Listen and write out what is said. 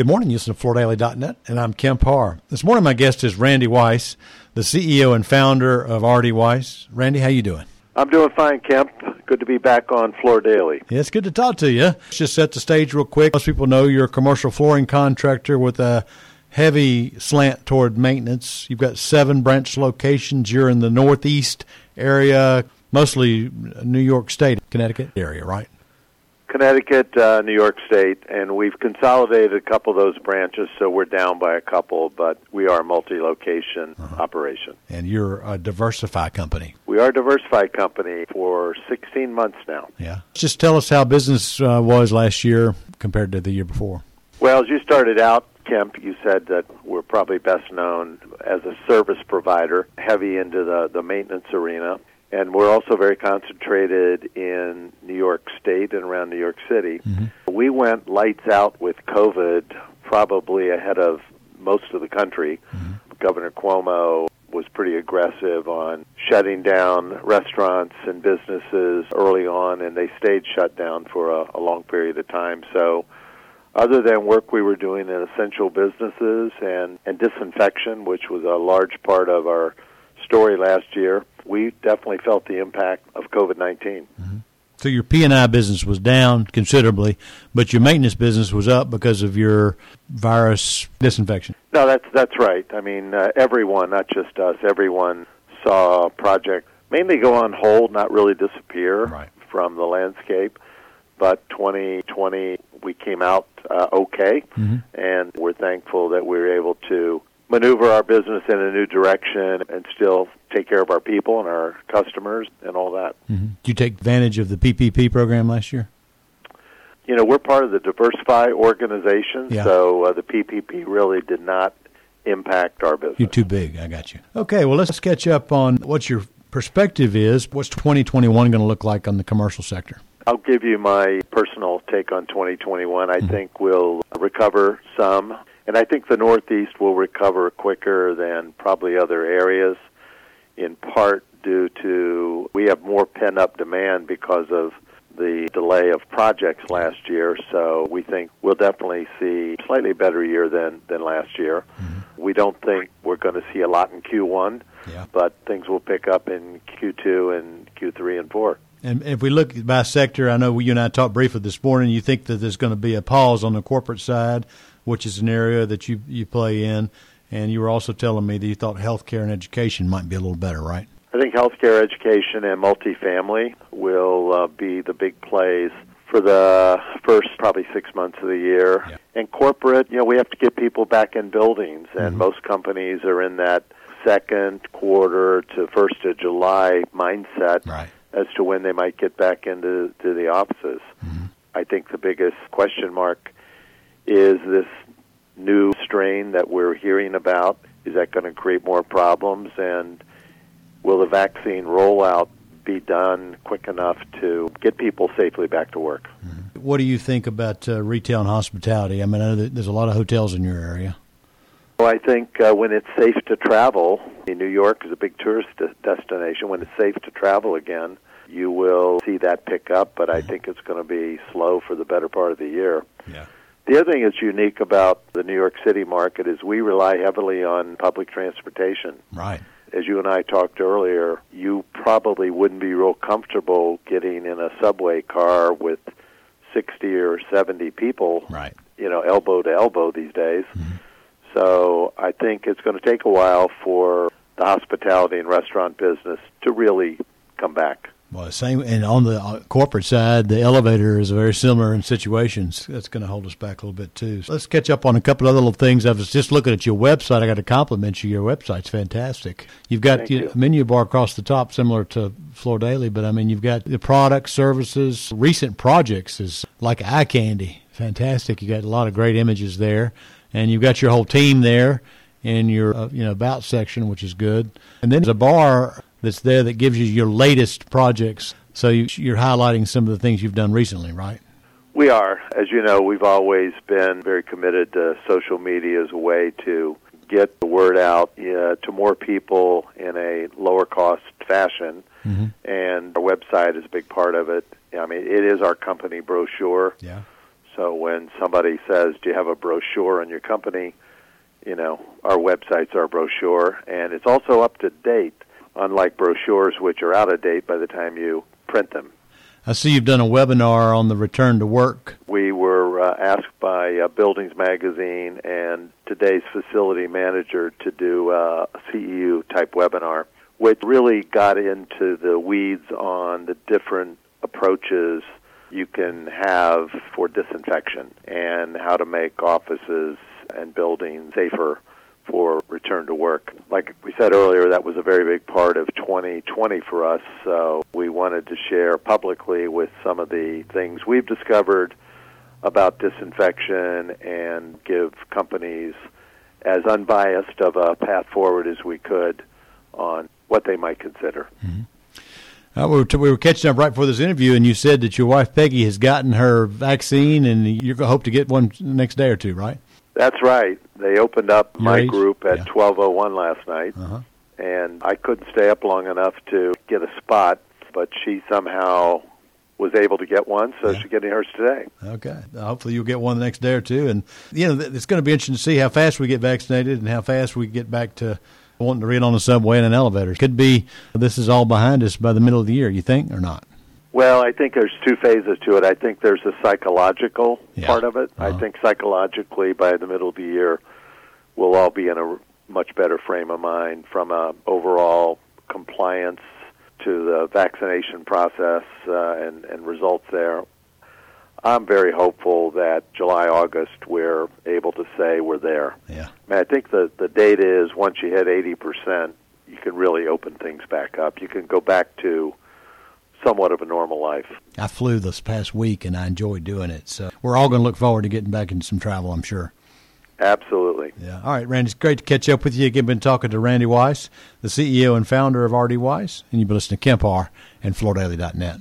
Good morning. You listen to FloorDaily.net, and I'm Kemp Harr. This morning, my guest is Randy Weiss, the CEO and founder of RD Weiss. Randy, how you doing? I'm doing fine, Kemp. Good to be back on Floor Daily. Yeah, it's good to talk to you. Let's just set the stage real quick. Most people know you're a commercial flooring contractor with a heavy slant toward maintenance. You've got seven branch locations. You're in the Northeast area, mostly New York State, Connecticut area, right? Connecticut, uh, New York State, and we've consolidated a couple of those branches, so we're down by a couple, but we are a multi-location uh-huh. operation. And you're a diversified company. We are a diversified company for 16 months now. Yeah. Just tell us how business uh, was last year compared to the year before. Well, as you started out, Kemp, you said that we're probably best known as a service provider, heavy into the, the maintenance arena and we're also very concentrated in New York State and around New York City. Mm-hmm. We went lights out with COVID probably ahead of most of the country. Mm-hmm. Governor Cuomo was pretty aggressive on shutting down restaurants and businesses early on, and they stayed shut down for a, a long period of time. So, other than work we were doing in essential businesses and, and disinfection, which was a large part of our story last year, we definitely felt the impact of COVID 19. Mm-hmm. So your P&I business was down considerably, but your maintenance business was up because of your virus disinfection. No, that's that's right. I mean, uh, everyone, not just us, everyone saw a project mainly go on hold, not really disappear right. from the landscape. But 2020, we came out uh, okay, mm-hmm. and we're thankful that we were able to maneuver our business in a new direction and still take care of our people and our customers and all that. Mm-hmm. Did you take advantage of the PPP program last year? You know, we're part of the Diversify organization, yeah. so uh, the PPP really did not impact our business. You're too big. I got you. Okay, well, let's catch up on what your perspective is. What's 2021 going to look like on the commercial sector? I'll give you my personal take on 2021. I mm-hmm. think we'll recover some and I think the Northeast will recover quicker than probably other areas, in part due to we have more pent up demand because of the delay of projects last year. So we think we'll definitely see a slightly better year than, than last year. Mm-hmm. We don't think we're going to see a lot in Q1, yeah. but things will pick up in Q2 and Q3 and 4. And if we look by sector, I know you and I talked briefly this morning. You think that there's going to be a pause on the corporate side which is an area that you you play in. And you were also telling me that you thought healthcare and education might be a little better, right? I think healthcare, education, and multifamily will uh, be the big plays for the first probably six months of the year. Yeah. And corporate, you know, we have to get people back in buildings, and mm-hmm. most companies are in that second quarter to first of July mindset right. as to when they might get back into to the offices. Mm-hmm. I think the biggest question mark is this new strain that we're hearing about. Is that going to create more problems? And will the vaccine rollout be done quick enough to get people safely back to work? Mm-hmm. What do you think about uh, retail and hospitality? I mean, I know there's a lot of hotels in your area. Well, I think uh, when it's safe to travel, New York is a big tourist destination. When it's safe to travel again, you will see that pick up, but I think it's going to be slow for the better part of the year. Yeah. The other thing that's unique about the New York City market is we rely heavily on public transportation. Right. As you and I talked earlier, you probably wouldn't be real comfortable getting in a subway car with 60 or 70 people, right. you know, elbow to elbow these days. Mm-hmm. So I think it's going to take a while for the hospitality and restaurant business to really come back. Well, same, and on the uh, corporate side, the elevator is very similar in situations. That's going to hold us back a little bit too. So let's catch up on a couple of other little things. I was just looking at your website. I got to compliment you. Your website's fantastic. You've got you. a menu bar across the top, similar to Floor Daily, but I mean, you've got the products, services, recent projects is like eye candy. Fantastic. You got a lot of great images there, and you've got your whole team there in your uh, you know about section, which is good. And then there's a bar that's there that gives you your latest projects. So you, you're highlighting some of the things you've done recently, right? We are. As you know, we've always been very committed to social media as a way to get the word out uh, to more people in a lower cost fashion. Mm-hmm. And our website is a big part of it. I mean, it is our company brochure. Yeah. So when somebody says, "Do you have a brochure on your company?" you know, our website's our brochure, and it's also up to date, unlike brochures which are out of date by the time you print them. I see you've done a webinar on the return to work. We were uh, asked by uh, Buildings Magazine and today's facility manager to do uh, a CEU type webinar, which really got into the weeds on the different approaches you can have for disinfection and how to make offices and buildings safer for return to work. Like we said earlier, that was a very big part of 2020 for us. So we wanted to share publicly with some of the things we've discovered about disinfection and give companies as unbiased of a path forward as we could on what they might consider. Mm-hmm. Uh, we, were t- we were catching up right before this interview, and you said that your wife Peggy has gotten her vaccine, and you hope to get one next day or two, right? That's right. They opened up your my age? group at yeah. 12:01 last night, uh-huh. and I couldn't stay up long enough to get a spot, but she somehow was able to get one, so yeah. she's getting hers today. Okay. Hopefully you'll get one the next day or two. And, you know, it's going to be interesting to see how fast we get vaccinated and how fast we get back to wanting to read on the subway and an elevator. Could be this is all behind us by the middle of the year, you think, or not? Well, I think there's two phases to it. I think there's a psychological yeah. part of it. Uh-huh. I think psychologically, by the middle of the year, we'll all be in a much better frame of mind from a overall compliance to the vaccination process uh, and, and results there. I'm very hopeful that July, August, we're able to say we're there. Yeah. I, mean, I think the the data is once you hit 80 percent, you can really open things back up. You can go back to somewhat of a normal life. I flew this past week and I enjoyed doing it. So we're all going to look forward to getting back into some travel, I'm sure. Absolutely. Yeah. All right, Randy, it's great to catch up with you again. Been talking to Randy Weiss, the CEO and founder of RD Weiss, and you've been listening to Kemp and FloorDaily.net.